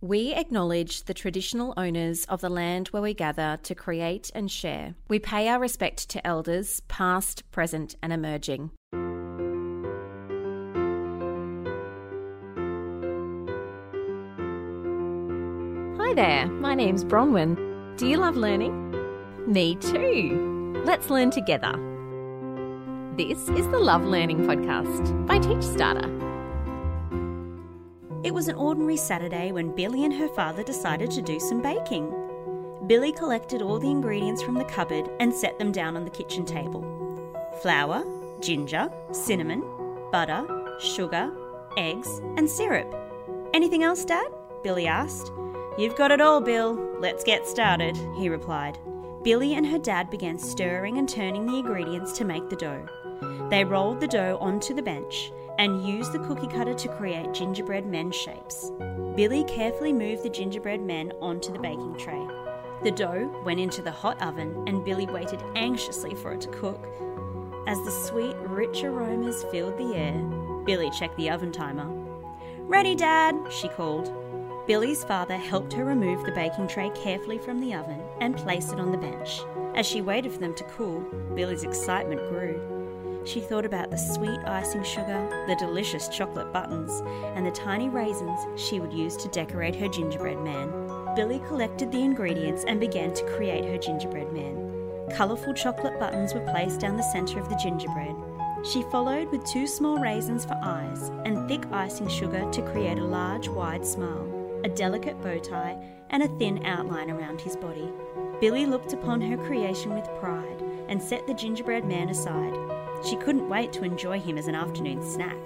We acknowledge the traditional owners of the land where we gather to create and share. We pay our respect to elders, past, present, and emerging. Hi there, my name's Bronwyn. Do you love learning? Me too. Let's learn together. This is the Love Learning Podcast by TeachStarter. It was an ordinary Saturday when Billy and her father decided to do some baking. Billy collected all the ingredients from the cupboard and set them down on the kitchen table flour, ginger, cinnamon, butter, sugar, eggs, and syrup. Anything else, Dad? Billy asked. You've got it all, Bill. Let's get started, he replied. Billy and her dad began stirring and turning the ingredients to make the dough. They rolled the dough onto the bench and used the cookie cutter to create gingerbread men shapes. Billy carefully moved the gingerbread men onto the baking tray. The dough went into the hot oven, and Billy waited anxiously for it to cook. As the sweet, rich aromas filled the air, Billy checked the oven timer. Ready, Dad, she called. Billy's father helped her remove the baking tray carefully from the oven and place it on the bench. As she waited for them to cool, Billy's excitement grew. She thought about the sweet icing sugar, the delicious chocolate buttons, and the tiny raisins she would use to decorate her gingerbread man. Billy collected the ingredients and began to create her gingerbread man. Colourful chocolate buttons were placed down the centre of the gingerbread. She followed with two small raisins for eyes and thick icing sugar to create a large, wide smile a delicate bow tie, and a thin outline around his body. Billy looked upon her creation with pride and set the gingerbread man aside. She couldn't wait to enjoy him as an afternoon snack.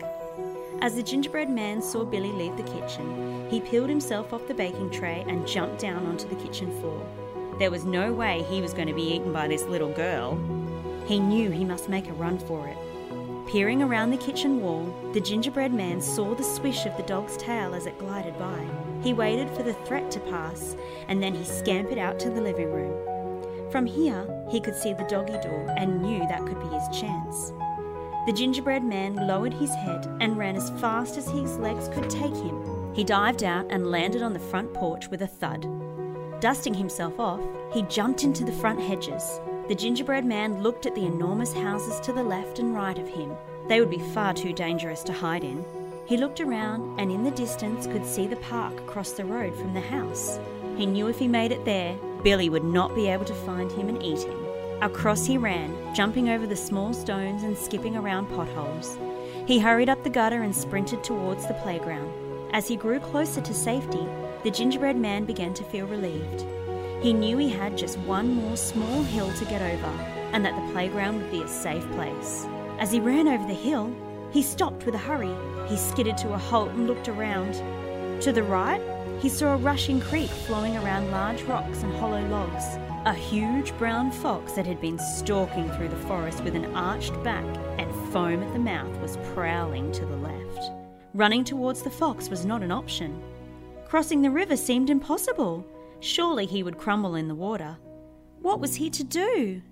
As the gingerbread man saw Billy leave the kitchen, he peeled himself off the baking tray and jumped down onto the kitchen floor. There was no way he was going to be eaten by this little girl. He knew he must make a run for it. Peering around the kitchen wall, the gingerbread man saw the swish of the dog's tail as it glided by. He waited for the threat to pass, and then he scampered out to the living room. From here, he could see the doggy door and knew that could be his chance. The gingerbread man lowered his head and ran as fast as his legs could take him. He dived out and landed on the front porch with a thud. Dusting himself off, he jumped into the front hedges. The gingerbread man looked at the enormous houses to the left and right of him. They would be far too dangerous to hide in. He looked around and in the distance could see the park across the road from the house. He knew if he made it there, Billy would not be able to find him and eat him. Across he ran, jumping over the small stones and skipping around potholes. He hurried up the gutter and sprinted towards the playground. As he grew closer to safety, the gingerbread man began to feel relieved. He knew he had just one more small hill to get over, and that the playground would be a safe place. As he ran over the hill, he stopped with a hurry. He skidded to a halt and looked around. To the right, he saw a rushing creek flowing around large rocks and hollow logs. A huge brown fox that had been stalking through the forest with an arched back and foam at the mouth was prowling to the left. Running towards the fox was not an option. Crossing the river seemed impossible. Surely he would crumble in the water. What was he to do?